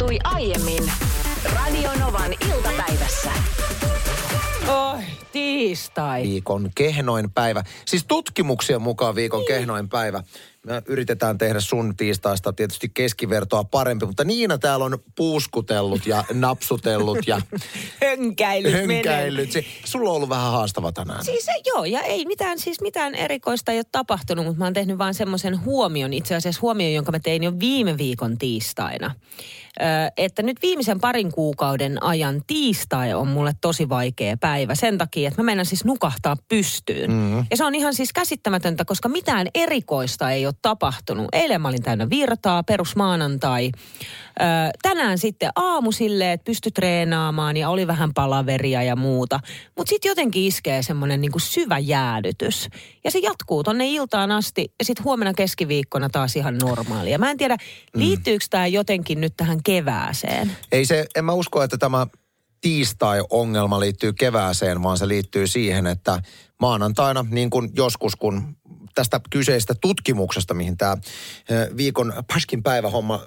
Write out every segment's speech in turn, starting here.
tapahtui aiemmin Radionovan iltapäivässä. Oi, tiistai. viikon kehnoin päivä. Siis tutkimuksien mukaan viikon kehnoin päivä. Me yritetään tehdä sun tiistaista tietysti keskivertoa parempi, mutta Niina täällä on puuskutellut ja napsutellut ja Hönkäilyt menee. hönkäillyt. Se, sulla on ollut vähän haastava tänään. Siis joo, ja ei mitään, siis mitään erikoista ei ole tapahtunut, mutta mä oon tehnyt vaan semmoisen huomion, itse asiassa huomion, jonka mä tein jo viime viikon tiistaina. Ö, että nyt viimeisen parin kuukauden ajan tiistai on mulle tosi vaikea päivä sen takia, että mä menen siis nukahtaa pystyyn. Mm-hmm. Ja se on ihan siis käsittämätöntä, koska mitään erikoista ei ole tapahtunut. Eilen mä olin täynnä virtaa, perusmaanantai. Ö, tänään sitten aamu silleen, että pysty treenaamaan ja oli vähän palaveria ja muuta. Mutta sitten jotenkin iskee semmoinen niinku syvä jäädytys. Ja se jatkuu tonne iltaan asti ja sitten huomenna keskiviikkona taas ihan normaalia. Mä en tiedä, liittyykö tämä jotenkin nyt tähän kevääseen. Ei se, en mä usko, että tämä tiistai-ongelma liittyy kevääseen, vaan se liittyy siihen, että maanantaina, niin kuin joskus, kun tästä kyseistä tutkimuksesta, mihin tämä viikon paskin päivähomma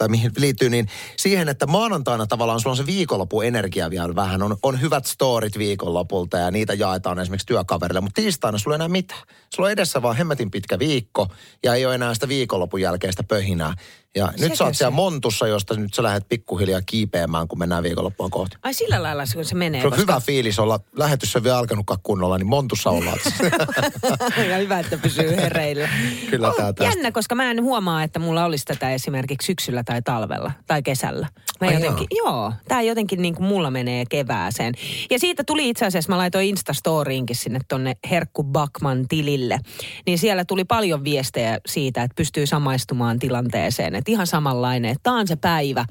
tai mihin liittyy, niin siihen, että maanantaina tavallaan sulla on se viikonloppu energia vielä vähän. On, on hyvät storit viikonlopulta ja niitä jaetaan esimerkiksi työkaverille, mutta tiistaina sulla ei enää mitään. Sulla on edessä vaan hemmetin pitkä viikko ja ei ole enää sitä viikonlopun jälkeistä pöhinää. Ja nyt Sekö sä oot se? siellä montussa, josta nyt sä lähdet pikkuhiljaa kiipeämään, kun mennään viikonloppua kohti. Ai sillä lailla se, kun se menee. Se on hyvä fiilis olla, lähetys on vielä alkanutkaan kunnolla, niin montussa ollaan. ja hyvä, että pysyy hereillä. Kyllä On tää tästä. Jännä, koska mä en huomaa, että mulla olisi tätä esimerkiksi syksyllä tai talvella tai kesällä. Mä Ai jotenkin, joo, tää jotenkin niin kuin mulla menee kevääseen. Ja siitä tuli itse asiassa, mä laitoin Instastoriinkin sinne tonne Herkku Bakman tilille. Niin siellä tuli paljon viestejä siitä, että pystyy samaistumaan tilanteeseen. Että ihan samanlainen, tää on se päivä,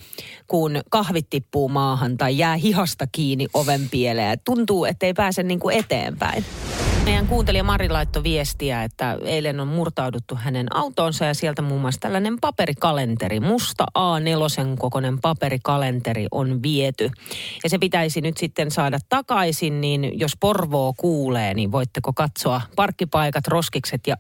kun kahvit tippuu maahan tai jää hihasta kiinni oven pieleen. Tuntuu, että ei pääse niin kuin eteenpäin. Meidän kuuntelija Mari laittoi viestiä, että eilen on murtauduttu hänen autonsa ja sieltä muun muassa tällainen paperikalenteri, musta A4 kokoinen paperikalenteri on viety. Ja se pitäisi nyt sitten saada takaisin, niin jos Porvoo kuulee, niin voitteko katsoa parkkipaikat, roskikset ja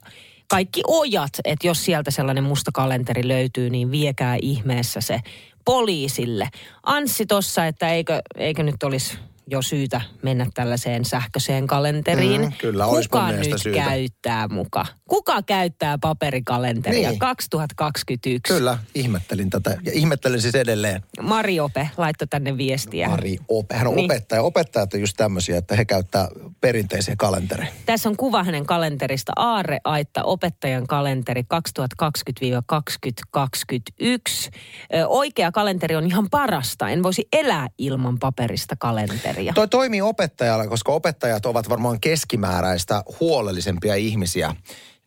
kaikki ojat, että jos sieltä sellainen musta kalenteri löytyy, niin viekää ihmeessä se poliisille. Anssi tossa, että eikö, eikö nyt olisi jo syytä mennä tällaiseen sähköiseen kalenteriin. Mm, kyllä, Kuka nyt syytä. käyttää muka? Kuka käyttää paperikalenteria Niin. 2021? Kyllä, ihmettelin tätä. Ja ihmettelen siis edelleen. Mari Ope laittoi tänne viestiä. Ari Ope. Hän on Niin. opettaja. Opettajat on just tämmöisiä, että he käyttää perinteisiä kalentereita. Tässä on kuva hänen kalenterista. Aarre Aitta, opettajan kalenteri 2020-2021. Ö, Oikea kalenteri on ihan parasta. En voisi elää ilman paperista kalenteria. Toi toimii opettajalla, koska opettajat ovat varmaan keskimääräistä huolellisempia ihmisiä.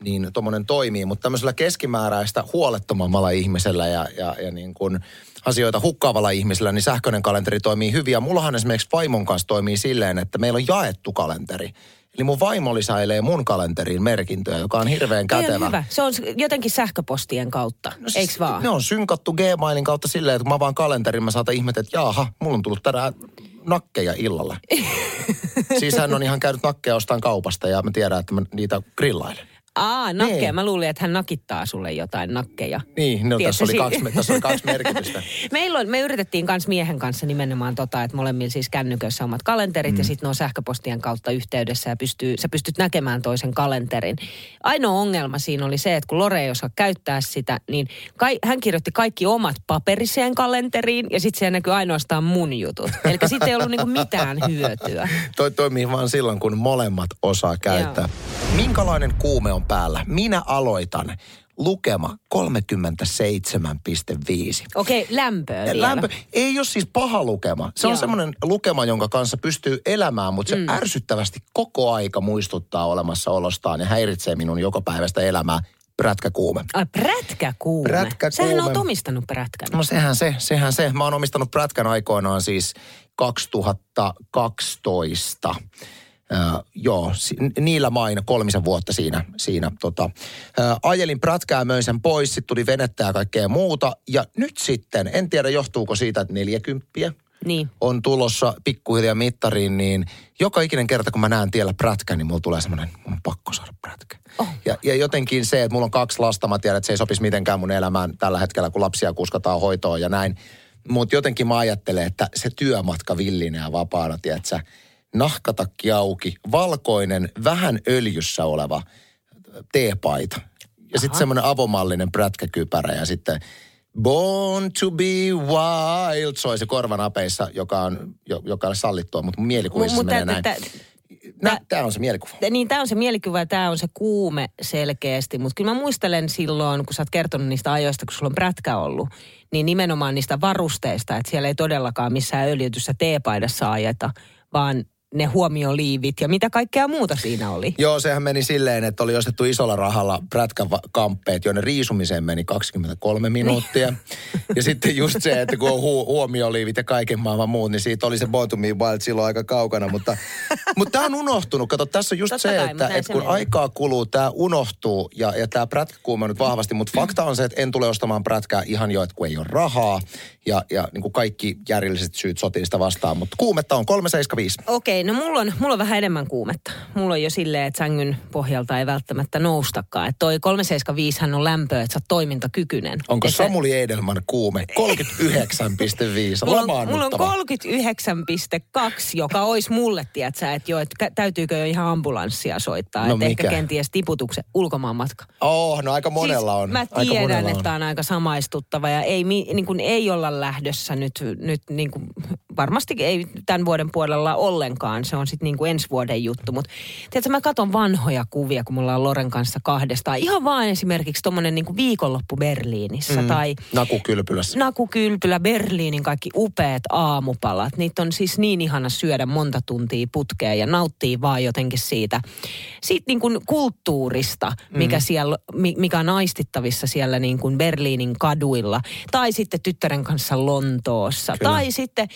Niin tuommoinen toimii, mutta tämmöisellä keskimääräistä huolettomammalla ihmisellä ja, ja, ja niin kuin asioita hukkaavalla ihmisellä, niin sähköinen kalenteri toimii hyvin. Ja mullahan esimerkiksi vaimon kanssa toimii silleen, että meillä on jaettu kalenteri. Eli mun vaimo lisäilee mun kalenteriin merkintöjä, joka on hirveän Toi on kätevä. hyvä. Se on jotenkin sähköpostien kautta, no, eiks vaan? Ne on synkattu Gmailin kautta silleen, että kun mä avaan kalenterin, mä saatan ihmetellä, että jaaha, mulla on tullut tänään nakkeja illalla. siis hän on ihan käynyt nakkeja ostaan kaupasta ja mä tiedän, että mä niitä grillailen. Aa, nakkeja. Niin. Mä luulin, että hän nakittaa sulle jotain nakkeja. Niin, no tässä oli, Tiedätkö, kaksi, si- tässä oli kaksi merkitystä. Meillä on, me yritettiin kans miehen kanssa nimenomaan tota, että molemmilla siis kännyköissä omat kalenterit mm. ja sitten ne on sähköpostien kautta yhteydessä ja pystyy, sä pystyt näkemään toisen kalenterin. Ainoa ongelma siinä oli se, että kun Lore ei osaa käyttää sitä, niin kai, hän kirjoitti kaikki omat paperiseen kalenteriin ja sitten siellä näkyy ainoastaan mun jutut. Eli siitä ei ollut niinku mitään hyötyä. Toi toimii vaan silloin, kun molemmat osaa käyttää. Minkälainen kuume on päällä? Minä aloitan. Lukema 37,5. Okei, lämpöä vielä. Lämpö ei ole siis paha lukema. Se on Joo. semmoinen lukema, jonka kanssa pystyy elämään, mutta se mm. ärsyttävästi koko aika muistuttaa olemassaolostaan ja häiritsee minun jokapäiväistä elämää. Prätkäkuume. Ai, prätkäkuume. Prätkäkuume. Sähän oot omistanut prätkän. No sehän se, sehän se. Mä oon omistanut prätkän aikoinaan siis 2012. Äh, joo, niillä maina kolmisen vuotta siinä. siinä tota. äh, ajelin prätkää, möin sen pois, sitten tuli venettä ja kaikkea muuta. Ja nyt sitten, en tiedä johtuuko siitä, että neljäkymppiä Niin. on tulossa pikkuhiljaa mittariin, niin joka ikinen kerta, kun mä näen tiellä prätkän, niin mulla tulee semmoinen, mun on pakko saada prätkä. Oh. Ja, ja jotenkin se, että mulla on kaksi lasta, mä tiedän, että se ei sopisi mitenkään mun elämään tällä hetkellä, kun lapsia kuskataan hoitoon ja näin. Mutta jotenkin mä ajattelen, että se työmatka villinä ja vapaana, tiedätkö, nahkatakki auki, valkoinen, vähän öljyssä oleva teepaita. Ja sitten semmoinen avomallinen prätkäkypärä ja sitten Born to be wild soi se korvanapeissa, joka on, joka on sallittua, mutta mielikuvissa Mut- se menee näin. tä- Tämä on se mielikuva. Niin, tämä on se mielikuva ja tämä on se kuume selkeästi. Mutta kyllä mä muistelen silloin, kun sä oot kertonut niistä ajoista, kun sulla on prätkä ollut, niin nimenomaan niistä varusteista, että siellä ei todellakaan missään öljytyssä teepaidassa ajeta, vaan ne huomioliivit ja mitä kaikkea muuta siinä oli. Joo, sehän meni silleen, että oli ostettu isolla rahalla prätkän va- kamppeet, joiden riisumiseen meni 23 minuuttia. ja sitten just se, että kun on hu- huomioliivit ja kaiken maailman muut, niin siitä oli se Born to be Wild silloin aika kaukana. Mutta, mutta tämä on unohtunut. Kato, tässä on just Totta se, kai, että, että se kun menee. aikaa kuluu, tämä unohtuu ja, ja tämä prätkä kuumaa nyt vahvasti. Mutta fakta on se, että en tule ostamaan prätkää ihan jo, että kun ei ole rahaa ja, ja niin kuin kaikki järjelliset syyt sotii sitä vastaan. Mutta kuumetta on 375. Okei, no mulla on, mulla on vähän enemmän kuumetta. Mulla on jo silleen, että sängyn pohjalta ei välttämättä noustakaan. Että toi 375 hän on lämpöä, että sä oot toimintakykyinen. Onko Että- Samuli Edelman kuume? 39,5. Mulla on, mulla on Lamaannuttava. 39,2, joka olisi mulle, tiedätkö, että jo, että täytyykö jo ihan ambulanssia soittaa. No että ehkä mikä? kenties tiputuksen ulkomaanmatka. Oh, no aika monella siis on. Mä aika tiedän, monella on. että on aika samaistuttava ja ei, niin kuin, ei olla lähdössä nyt, nyt niin kuin, varmasti ei tämän vuoden puolella ollenkaan. Se on sitten niin kuin ensi vuoden juttu. Mutta tiedätkö, mä katson vanhoja kuvia, kun me ollaan Loren kanssa kahdestaan. Ihan vaan esimerkiksi tuommoinen niin viikonloppu Berliinissä mm. tai Nakukylpylässä. Nakukylpylä, Berliinin kaikki upeat aamupalat. Niitä on siis niin ihana syödä monta tuntia putkeen ja nauttii vaan jotenkin siitä, siitä niin kuin kulttuurista, mikä, siellä, mi- mikä on aistittavissa siellä niin kuin Berliinin kaduilla. Tai sitten tyttären kanssa Lontoossa. Kyllä. Tai sitten,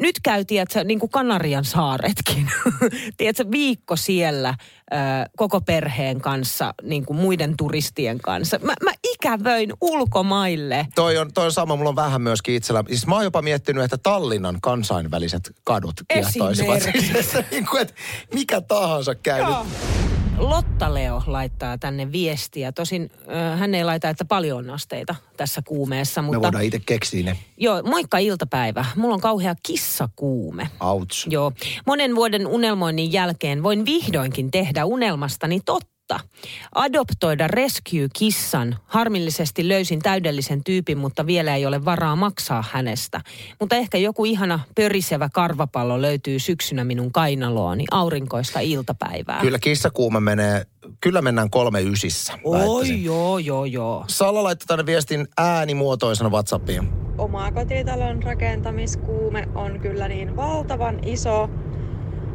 nyt käy, tiedätkö, niin kuin Kanarian saaretkin. tiedätkö, viikko siellä ö, koko perheen kanssa, niin kuin muiden turistien kanssa. Mä, mä ikävöin ulkomaille. Toi on, toi on sama, mulla on vähän myöskin itsellä. Siis mä oon jopa miettinyt, että Tallinnan kansainväliset kadut kiehtoisivat. Esimerkiksi. Siis, niin kuin, että mikä tahansa käy nyt. Lotta Leo laittaa tänne viestiä. Tosin hän ei laita, että paljon on asteita tässä kuumeessa, Me mutta voidaan itse keksiä ne. joo, moikka iltapäivä. Mulla on kauhea kissakuume. Outs. Joo. Monen vuoden unelmoinnin jälkeen voin vihdoinkin tehdä unelmastani totta. Adoptoida rescue-kissan. Harmillisesti löysin täydellisen tyypin, mutta vielä ei ole varaa maksaa hänestä. Mutta ehkä joku ihana pörisevä karvapallo löytyy syksynä minun kainalooni. Aurinkoista iltapäivää. Kyllä kissakuuma menee, kyllä mennään kolme ysissä. Oi, joo, joo, joo. Salla laittoi tänne viestin äänimuotoisena Whatsappiin. omakotitalon rakentamiskuume on kyllä niin valtavan iso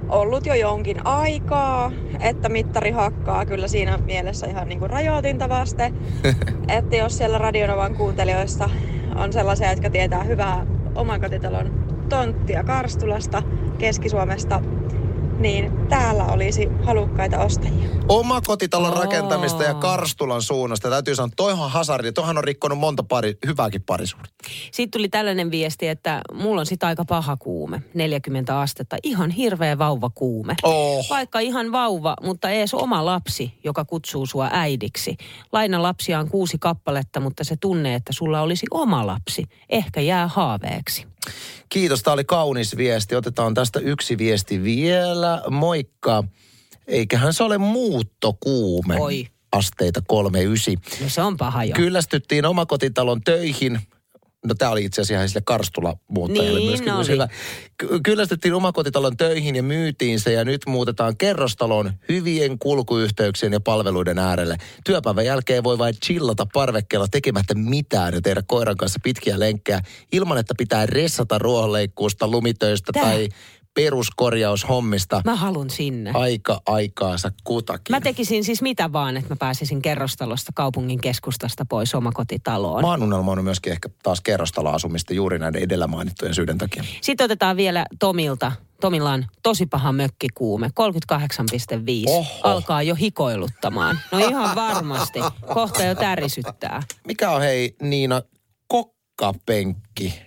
ollut jo jonkin aikaa, että mittari hakkaa kyllä siinä mielessä ihan niin kuin rajoitinta vaste. että jos siellä Radionovan kuuntelijoista on sellaisia, jotka tietää hyvää omakotitalon tonttia Karstulasta, Keski-Suomesta, niin täällä olisi halukkaita ostajia. Omakotitalon Aa. rakentamista ja Karstulan suunnasta. Täytyy sanoa, toihan hasardi. Toihan on rikkonut monta pari, hyvääkin parisuhdetta. Sitten tuli tällainen viesti, että mulla on sitä aika paha kuume, 40 astetta, ihan hirveä vauva kuume. Oh. Vaikka ihan vauva, mutta ees oma lapsi, joka kutsuu sua äidiksi. Laina lapsia on kuusi kappaletta, mutta se tunne, että sulla olisi oma lapsi, ehkä jää haaveeksi. Kiitos, tämä oli kaunis viesti. Otetaan tästä yksi viesti vielä. Moikka. Eiköhän se ole muuttokuume. Oi. Asteita 39. No se on paha jo. Kyllästyttiin omakotitalon töihin. No tämä oli itse asiassa ihan sille Karstula muuttajalle Niin myöskin. oli. Hyvä. Ky- Kyllästyttiin omakotitalon töihin ja myytiin se ja nyt muutetaan kerrostalon hyvien kulkuyhteyksien ja palveluiden äärelle. Työpäivän jälkeen voi vain chillata parvekkeella tekemättä mitään ja tehdä koiran kanssa pitkiä lenkkejä ilman, että pitää ressata ruohonleikkuusta, lumitöistä Tää. tai peruskorjaushommista. Mä halun sinne. Aika aikaansa kutakin. Mä tekisin siis mitä vaan, että mä pääsisin kerrostalosta kaupungin keskustasta pois omakotitaloon. Mä oon unelmoinut myöskin ehkä taas kerrostaloasumista juuri näiden edellä mainittujen syiden takia. Sitten otetaan vielä Tomilta. Tomilla on tosi paha mökkikuume, 38,5. Oho. Alkaa jo hikoiluttamaan. No ihan varmasti. Kohta jo tärisyttää. Mikä on hei Niina kokkapenkki?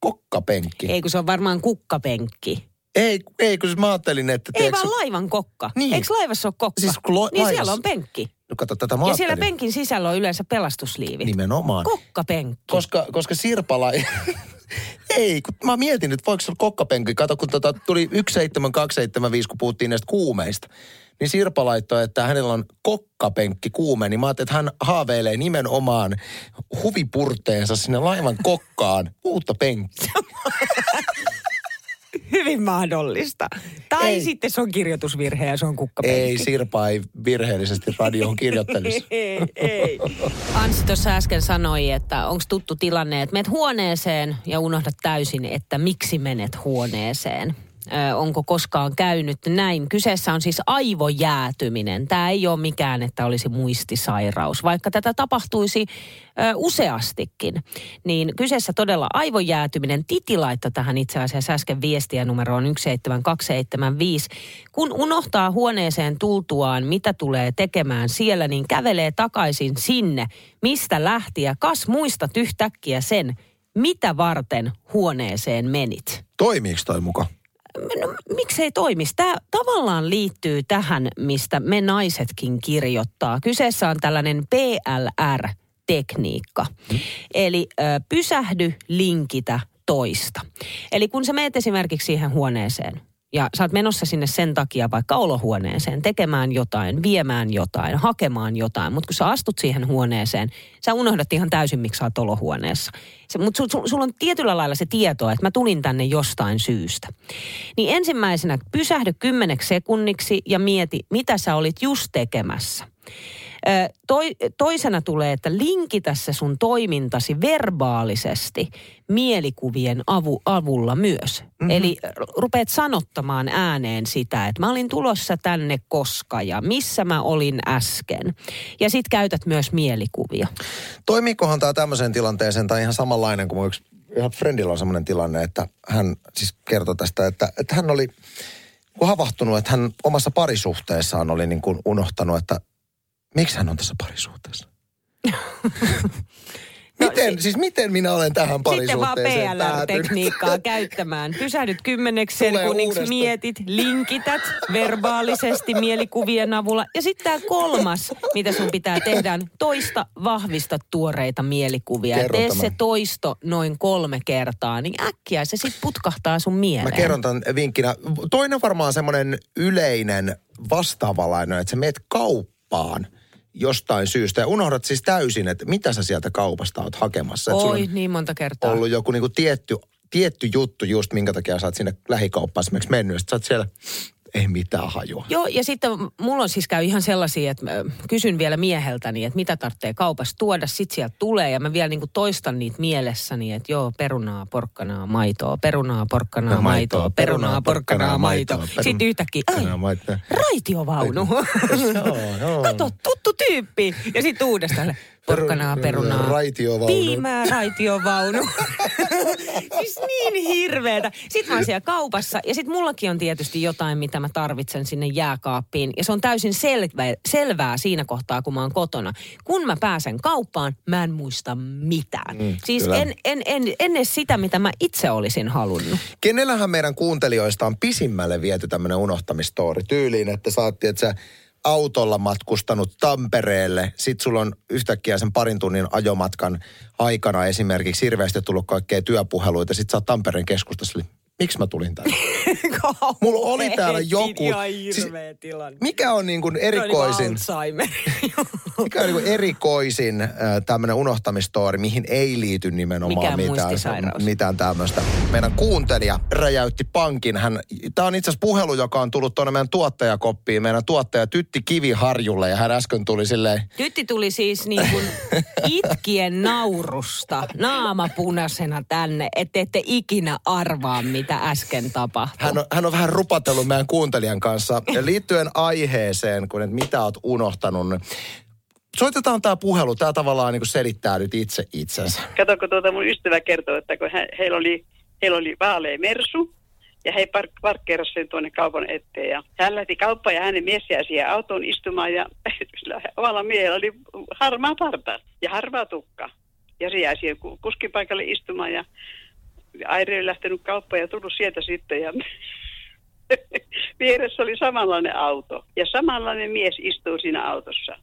Kokkapenkki. Ei kun se on varmaan kukkapenkki. Ei, ei kun siis mä ajattelin, että... Ei vaan laivan kokka. Niin. Eikö laivassa ole kokka? Siis lo- niin laivassa- siellä on penkki. No kato, tätä mä Ja siellä penkin sisällä on yleensä pelastusliivit. Nimenomaan. Kokkapenkki. Koska, koska Sirpala... Ei, kun mä mietin nyt, voiko se olla kokkapenki. Kato, kun tota, tuli 17275, kun puhuttiin näistä kuumeista. Niin Sirpa laittoi, että hänellä on kokkapenkki kuume, niin mä ajattelin, että hän haaveilee nimenomaan huvipurteensa sinne laivan kokkaan uutta penkkiä. Hyvin mahdollista. Tai Ei. sitten se on kirjoitusvirhe ja se on kukkapenkki. Ei, Sirpa ei virheellisesti radioon kirjoittelisi. ei, ei. Anssi tuossa äsken sanoi, että onko tuttu tilanne, että menet huoneeseen ja unohdat täysin, että miksi menet huoneeseen. Onko koskaan käynyt näin? Kyseessä on siis aivojäätyminen. Tämä ei ole mikään, että olisi muistisairaus, vaikka tätä tapahtuisi useastikin. Niin kyseessä todella aivojäätyminen. Titi laittoi tähän itse asiassa äsken viestiä numeroon 17275. Kun unohtaa huoneeseen tultuaan, mitä tulee tekemään siellä, niin kävelee takaisin sinne, mistä lähti. Ja kas muistat yhtäkkiä sen, mitä varten huoneeseen menit. Toimiiko toi muka? No, miksei toimisi? Tämä tavallaan liittyy tähän, mistä me naisetkin kirjoittaa. Kyseessä on tällainen PLR-tekniikka. Eli ö, pysähdy, linkitä, toista. Eli kun sä meet esimerkiksi siihen huoneeseen ja sä oot menossa sinne sen takia vaikka olohuoneeseen tekemään jotain, viemään jotain, hakemaan jotain, mutta kun sä astut siihen huoneeseen, sä unohdat ihan täysin, miksi sä oot olohuoneessa. Mutta sulla sul, sul on tietyllä lailla se tieto, että mä tulin tänne jostain syystä. Niin ensimmäisenä pysähdy kymmeneksi sekunniksi ja mieti, mitä sä olit just tekemässä. Toi, toisena tulee, että linkitä se sun toimintasi verbaalisesti mielikuvien avu, avulla myös. Mm-hmm. Eli rupeat sanottamaan ääneen sitä, että mä olin tulossa tänne koska ja missä mä olin äsken. Ja sit käytät myös mielikuvia. Toimiikohan tämä tämmöiseen tilanteeseen tai ihan samanlainen kuin yksi ihan friendillä on semmoinen tilanne, että hän siis kertoi tästä, että, että hän oli kun havahtunut, että hän omassa parisuhteessaan oli niin kuin unohtanut, että miksi hän on tässä parisuhteessa. miten, siis miten minä olen tähän Sitten vaan parisuhteeseen? PLR-tekniikkaa käyttämään. Pysähdyt kymmeneksi sekunniksi, mietit, linkität verbaalisesti mielikuvien avulla. Ja sitten tämä kolmas, mitä sun pitää tehdä, toista vahvista tuoreita mielikuvia. Ja Kerro Tee tämän. se toisto noin kolme kertaa, niin äkkiä se sitten putkahtaa sun mieleen. Mä kerron tämän vinkkinä. Toinen varmaan semmoinen yleinen vastaavanlainen, että sä meet kauppaan jostain syystä ja unohdat siis täysin, että mitä sä sieltä kaupasta oot hakemassa. Sulla Oi, on niin monta kertaa. ollut joku niinku tietty, tietty juttu just, minkä takia sä oot sinne lähikauppaan esimerkiksi mennyt. Sä oot siellä, ei mitään hajua. Joo, ja sitten mulla on siis käy ihan sellaisia, että mä kysyn vielä mieheltäni, että mitä tarvitsee kaupasta tuoda. Sitten sieltä tulee ja mä vielä niinku toistan niitä mielessäni, että joo, perunaa, porkkanaa, maitoa, perunaa, porkkanaa, maitoa, perunaa, porkkanaa, maitoa. Sitten yhtäkkiä, ai, maitoa. raitiovaunu. Joo. Kato, tuttu tyyppi. Ja sitten uudestaan, porkkanaa, perunaa. Raitiovaunu. Piimää, raitiovaunu. siis niin hirveetä. Sitten mä oon siellä kaupassa ja sitten mullakin on tietysti jotain, mitä mä tarvitsen sinne jääkaappiin. Ja se on täysin selvä, selvää siinä kohtaa, kun mä oon kotona. Kun mä pääsen kauppaan, mä en muista mitään. Mm, siis kyllä. en, en, en, en edes sitä, mitä mä itse olisin halunnut. Kenellähän meidän kuuntelijoista on pisimmälle viety tämmöinen unohtamistoori tyyliin, että saatti, että sä autolla matkustanut Tampereelle, sit sulla on yhtäkkiä sen parin tunnin ajomatkan aikana esimerkiksi hirveästi tullut kaikkea työpuheluita, sit sä oot Tampereen keskustassa, miksi mä tulin tänne? Mulla oli täällä joku- siis- tilanne. Mikä on niin kuin erikoisin, vaan Alzheimer. mikä on niin kuin erikoisin äh, tämmöinen unohtamistoori, mihin ei liity nimenomaan mitään, mitään tämmöistä. Meidän kuuntelija räjäytti pankin. Hän, tämä on itse asiassa puhelu, joka on tullut tuonne meidän tuottajakoppiin, meidän tuottaja Tytti Kiviharjulle ja hän äsken tuli silleen, Tytti tuli siis niin kuin itkien naurusta, naama punaisena tänne, että ette ikinä arvaa, mitä äsken tapahtui. hän on, hän on vähän rupatellut meidän kuuntelijan kanssa ja liittyen aiheeseen, kun että mitä oot unohtanut. Soitetaan tämä puhelu, tämä tavallaan niin kuin selittää nyt itse itsensä. Kato, kun tuota mun ystävä kertoo, että kun he, heillä, oli, heillä oli vaalea mersu, ja he park, parkkeerasivat sen tuonne kaupan eteen. Ja hän lähti kauppaan ja hänen mies jäi siihen autoon istumaan ja omalla miehellä oli harmaa parta ja harmaa tukka. Ja se jäi siihen ku- kuskipaikalle istumaan ja Aire lähtenyt kauppaan ja tullut sieltä sitten ja vieressä oli samanlainen auto ja samanlainen mies istuu siinä autossa.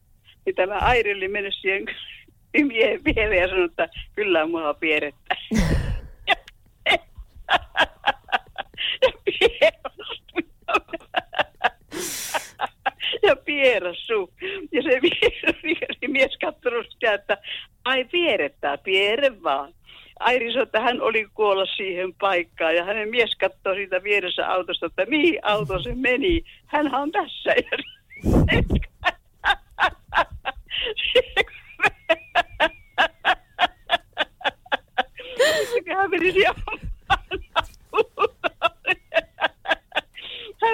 Niin tämä Airi oli mennyt siihen miehen viereen ja sanoi, että kyllä mua pierettä. ja ja pierassu. Ja se mies mies katsonut sitä, että ai pierrettää, pierre vaan. Airi sanoi, että hän oli kuolla siihen paikkaan ja hänen mies katsoi siitä vieressä autosta, että mihin auto se meni. Hänhän on tässä. Ja hän meni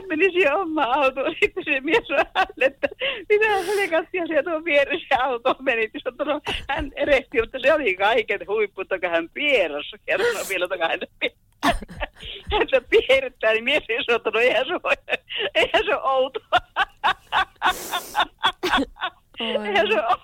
siihen hän meni siihen omaan autoon. Sitten se mies sanoi hänelle, että mitä helekattia sieltä on vieressä ja auto meni. Sitten no, hän erehti, mutta se oli kaiken huippu, että hän pieras. Ja sanoi vielä, että hän häntä pierrettää, niin mies ei sanonut, no eihän se ole, eihän se ole outo. eihän se ole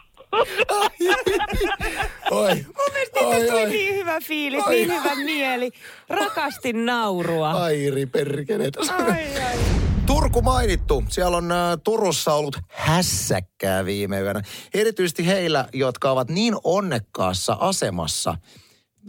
Oi. Mun mielestä oi, tuli oi. niin hyvä fiilis, oi. niin hyvä mieli. Rakastin naurua. Airi perkele. Ai, ai. Turku mainittu. Siellä on ä, Turussa ollut hässäkkää viime yönä. Erityisesti heillä, jotka ovat niin onnekkaassa asemassa –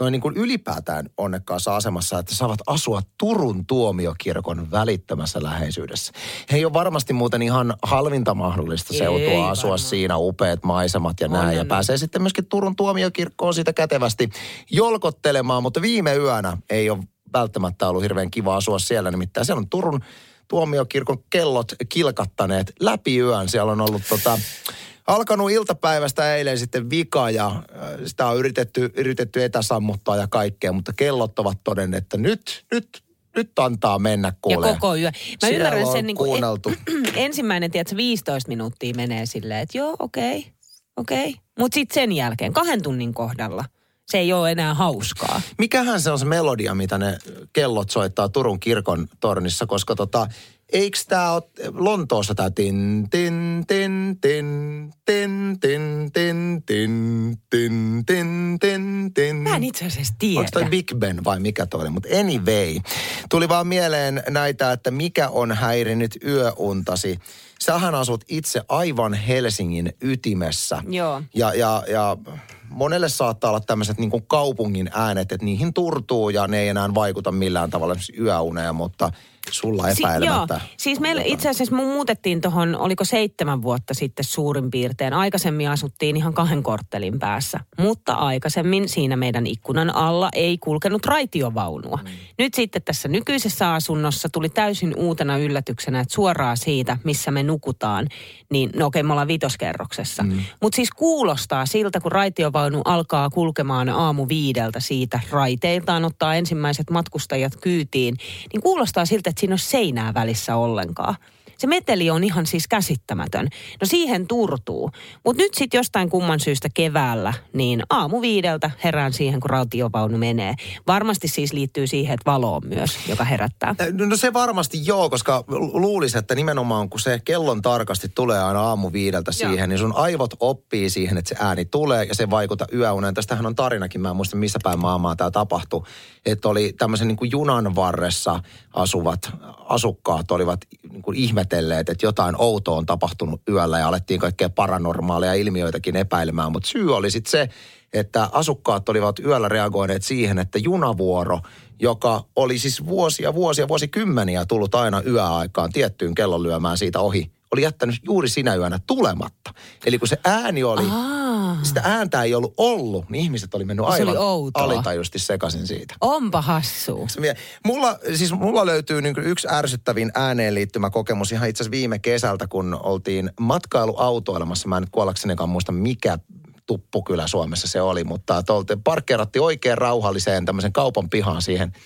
noin niin kuin ylipäätään onnekkaassa asemassa, että saavat asua Turun tuomiokirkon välittömässä läheisyydessä. He ei ole varmasti muuten ihan halvinta mahdollista seutua ei, asua varmaan. siinä, upeat maisemat ja näin. Ja pääsee sitten myöskin Turun tuomiokirkkoon sitä kätevästi jolkottelemaan, mutta viime yönä ei ole välttämättä ollut hirveän kiva asua siellä. Nimittäin siellä on Turun tuomiokirkon kellot kilkattaneet läpi yön. Siellä on ollut tota, alkanut iltapäivästä eilen sitten vika ja äh, sitä on yritetty, yritetty etäsammuttaa ja kaikkea, mutta kellot ovat todenneet, että nyt, nyt, nyt antaa mennä kuulee. Ja koko yö. Mä Siellä ymmärrän sen niin kuin en, ensimmäinen, tiedätkö, 15 minuuttia menee silleen, että joo, okei, okay, okei. Okay. Mutta sitten sen jälkeen, kahden tunnin kohdalla, se ei ole enää hauskaa. Mikähän se on se melodia, mitä ne kellot soittaa Turun kirkon tornissa, koska tota, eikö tämä ole Lontoossa tämä tin, tin, tin, tin, tin, tin, tin, tin, tin, tin, tin, tin. Mä en itse asiassa tiedä. Onko toi Big Ben vai mikä toi oli? Mutta anyway, tuli vaan mieleen näitä, että mikä on häirinnyt yöuntasi. Sähän asut itse aivan Helsingin ytimessä. Joo. Ja, ja, ja monelle saattaa olla tämmöiset niin kuin kaupungin äänet, että niihin turtuu ja ne ei enää vaikuta millään tavalla yöuneen, mutta sulla epäilemättä. Si- joo, siis meillä itse asiassa mun muutettiin tuohon, oliko seitsemän vuotta sitten suurin piirtein. Aikaisemmin asuttiin ihan kahden korttelin päässä, mutta aikaisemmin siinä meidän ikkunan alla ei kulkenut raitiovaunua. Mm. Nyt sitten tässä nykyisessä asunnossa tuli täysin uutena yllätyksenä, että suoraan siitä, missä me nukutaan, niin no okei, me ollaan vitoskerroksessa. Mm. Mutta siis kuulostaa siltä, kun raitiovaunu alkaa kulkemaan aamu viideltä siitä raiteiltaan, ottaa ensimmäiset matkustajat kyytiin, niin kuulostaa siltä, että siinä ole seinää välissä ollenkaan. Se meteli on ihan siis käsittämätön. No siihen turtuu. Mutta nyt sitten jostain kumman syystä keväällä, niin aamu viideltä herään siihen, kun rautiovaunu menee. Varmasti siis liittyy siihen, että valo on myös, joka herättää. No, no se varmasti joo, koska luulisi, että nimenomaan kun se kellon tarkasti tulee aina aamu viideltä siihen, joo. niin sun aivot oppii siihen, että se ääni tulee ja se vaikuttaa yöuneen. Tästähän on tarinakin, mä en muista missä päin maailmaa tämä tapahtui. Että oli tämmöisen niin kuin junan varressa asuvat asukkaat olivat niin kuin ihmetelleet, että jotain outoa on tapahtunut yöllä ja alettiin kaikkea paranormaaleja ilmiöitäkin epäilemään. Mutta syy oli sitten se, että asukkaat olivat yöllä reagoineet siihen, että junavuoro, joka oli siis vuosia, vuosia, vuosikymmeniä tullut aina yöaikaan tiettyyn kellonlyömään siitä ohi, oli jättänyt juuri sinä yönä tulematta. Eli kun se ääni oli, Aa. sitä ääntä ei ollut ollut, niin ihmiset oli mennyt aivan alitajusti sekaisin siitä. Onpa hassu. Mulla, siis mulla löytyy niin yksi ärsyttävin ääneen liittymä kokemus ihan itse asiassa viime kesältä, kun oltiin matkailuautoilemassa. Mä en nyt kuollaksenikaan muista mikä tuppukylä Suomessa se oli, mutta parkkeerattiin oikein rauhalliseen tämmöisen kaupan pihaan siihen –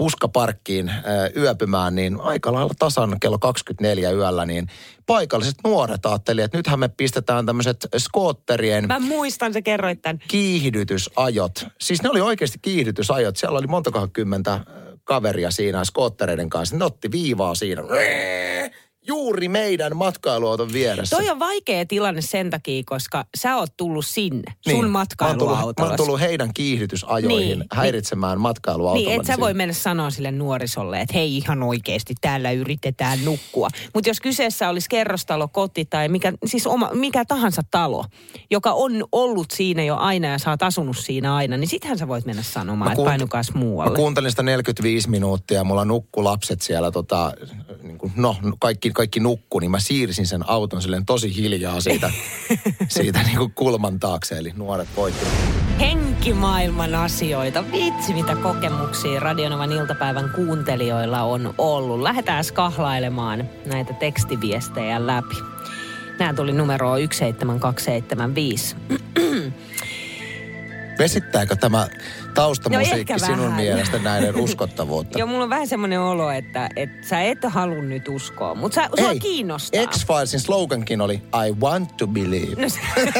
puskaparkkiin yöpymään, niin aika lailla tasan kello 24 yöllä, niin paikalliset nuoret ajattelivat, että nythän me pistetään tämmöiset skootterien... Mä muistan, se kerroit tämän. Kiihdytysajot. Siis ne oli oikeasti kiihdytysajot. Siellä oli monta kymmentä kaveria siinä skoottereiden kanssa. Ne otti viivaa siinä juuri meidän matkailuauton vieressä. Toi on vaikea tilanne sen takia, koska sä oot tullut sinne, niin. sun matkailuautolla. Mä oon tullut heidän kiihdytysajoihin niin. häiritsemään niin. matkailuautolla. Niin, et sä voi mennä sanoa sille nuorisolle, että hei ihan oikeasti täällä yritetään nukkua. Mutta jos kyseessä olisi kerrostalo, koti tai mikä, siis oma, mikä tahansa talo, joka on ollut siinä jo aina ja sä oot asunut siinä aina, niin sittenhän sä voit mennä sanomaan, kuunt- että painukas muualle. Mä kuuntelin sitä 45 minuuttia ja mulla nukku lapset siellä tota, niin kuin no kaikki, kaikki nukku, niin mä siirsin sen auton silleen tosi hiljaa siitä, siitä niin kuin kulman taakse, eli nuoret voitti. Henkimaailman asioita. Vitsi, mitä kokemuksia Radionovan iltapäivän kuuntelijoilla on ollut. Lähdetään kahlailemaan näitä tekstiviestejä läpi. Nämä tuli numeroa 17275. Vesittääkö tämä taustamusiikki No sinun vähän. mielestä näiden uskottavuutta? Joo, mulla on vähän semmoinen olo, että, että sä et halua nyt uskoa, mutta sä, sua kiinnostaa. X-Filesin slogankin oli I want to believe. No se-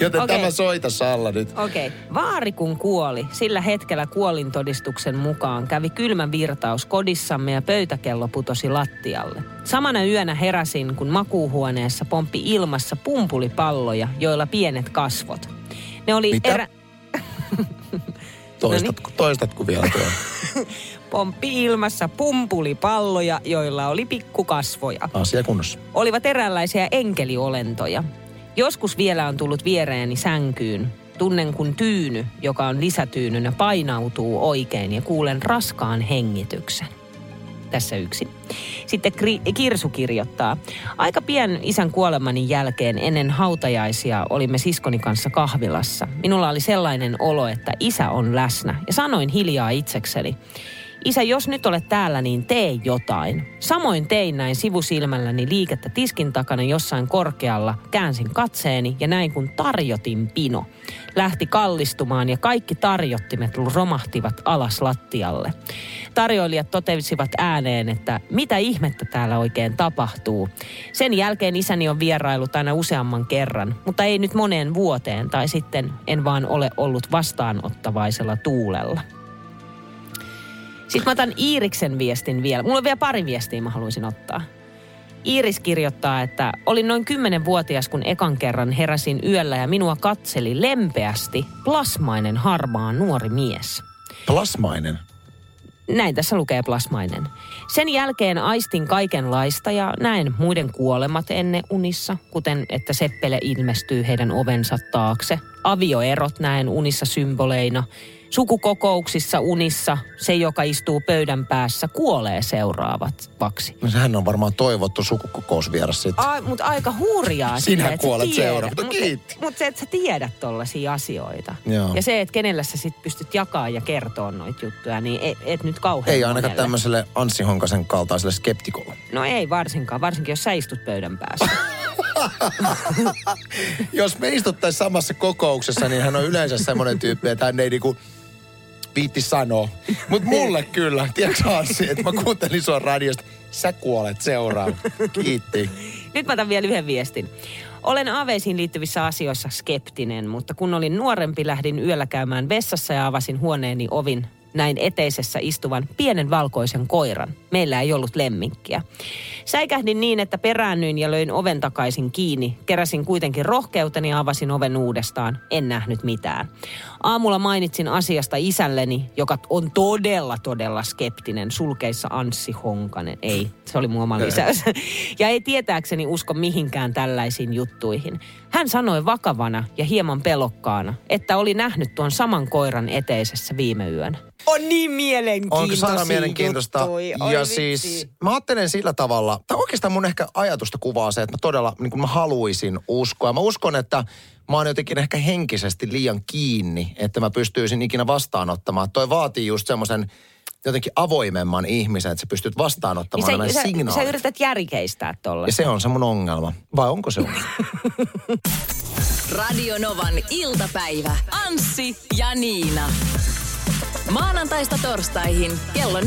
Joten Okei. tämä soita Salla nyt. Okei. Okay. Vaari kun kuoli, sillä hetkellä kuolintodistuksen mukaan kävi kylmä virtaus kodissamme ja pöytäkello putosi lattialle. Samana yönä heräsin, kun makuuhuoneessa pomppi ilmassa pumpulipalloja, joilla pienet kasvot. Ne oli Mitä? erä... Toistatko, toistatko vielä tuo? Pomppi ilmassa pumpulipalloja, joilla oli pikkukasvoja. Asia kunnossa. olivat eräänlaisia enkeliolentoja. Joskus vielä on tullut viereeni sänkyyn. Tunnen kun tyyny, joka on lisätyynynä, painautuu oikein ja kuulen raskaan hengityksen. Tässä yksi. Sitten Kri- Kirsu kirjoittaa. Aika pian isän kuolemani jälkeen ennen hautajaisia olimme siskoni kanssa kahvilassa. Minulla oli sellainen olo, että isä on läsnä ja sanoin hiljaa itsekseni. Isä, jos nyt olet täällä, niin tee jotain. Samoin tein näin sivusilmälläni liikettä tiskin takana jossain korkealla. Käänsin katseeni ja näin kun tarjotin pino. Lähti kallistumaan ja kaikki tarjottimet romahtivat alas lattialle. Tarjoilijat totesivat ääneen, että mitä ihmettä täällä oikein tapahtuu. Sen jälkeen isäni on vierailut aina useamman kerran, mutta ei nyt moneen vuoteen tai sitten en vaan ole ollut vastaanottavaisella tuulella. Sitten mä otan Iiriksen viestin vielä. Mulla on vielä pari viestiä mä haluaisin ottaa. Iiris kirjoittaa, että olin noin 10-vuotias, kun ekan kerran heräsin yöllä ja minua katseli lempeästi plasmainen harmaa nuori mies. Plasmainen. Näin tässä lukee plasmainen. Sen jälkeen aistin kaikenlaista ja näen muiden kuolemat ennen unissa, kuten että seppele ilmestyy heidän ovensa taakse. Avioerot näen unissa symboleina. Sukukokouksissa unissa se, joka istuu pöydän päässä, kuolee seuraavaksi. No sehän on varmaan toivottu sukukokousvieras sitten. Ai, mutta aika hurjaa. Sinä sille, kuolet tiedä. seuraavaksi. Mut- Kiitti. Mutta se, että sä tiedät tollaisia asioita. Joo. Ja se, että kenellä sä sit pystyt jakaa ja kertoa noita juttuja, niin et, et nyt kauhean Ei ainakaan monelle. tämmöiselle Anssi Honkasen kaltaiselle skeptikolle. No ei varsinkaan, varsinkin jos sä istut pöydän päässä. Jos me istuttaisiin samassa kokouksessa, niin hän on yleensä semmoinen tyyppi, että hän ei niinku viitti sanoa. Mutta mulle kyllä, tiedätkö Anssi, että mä kuuntelin sua radiosta. Sä kuolet seuraava. Kiitti. Nyt mä otan vielä yhden viestin. Olen aveisiin liittyvissä asioissa skeptinen, mutta kun olin nuorempi, lähdin yöllä käymään vessassa ja avasin huoneeni ovin näin eteisessä istuvan pienen valkoisen koiran. Meillä ei ollut lemmikkiä. Säikähdin niin, että peräännyin ja löin oven takaisin kiinni. Keräsin kuitenkin rohkeuteni ja avasin oven uudestaan. En nähnyt mitään. Aamulla mainitsin asiasta isälleni, joka on todella, todella skeptinen. Sulkeissa Anssi Honkanen. Ei, se oli mun oma lisäys. Ja ei tietääkseni usko mihinkään tällaisiin juttuihin. Hän sanoi vakavana ja hieman pelokkaana, että oli nähnyt tuon saman koiran eteisessä viime yönä. On niin mielenkiintoisia Onko mielenkiintoista? Oi ja vitsi. siis mä ajattelen sillä tavalla, tai oikeastaan mun ehkä ajatusta kuvaa se, että mä todella, niin kuin mä haluaisin uskoa. Mä uskon, että mä oon jotenkin ehkä henkisesti liian kiinni, että mä pystyisin ikinä vastaanottamaan. Toi vaatii just semmoisen jotenkin avoimemman ihmisen, että sä pystyt vastaanottamaan Niin nämä sä, sä, signaalit. sä yrität järkeistää tolla. Ja se on se mun ongelma. Vai onko se ongelma? Radio Novan iltapäivä. Anssi ja Niina. Maanantaista torstaihin kello 14.18.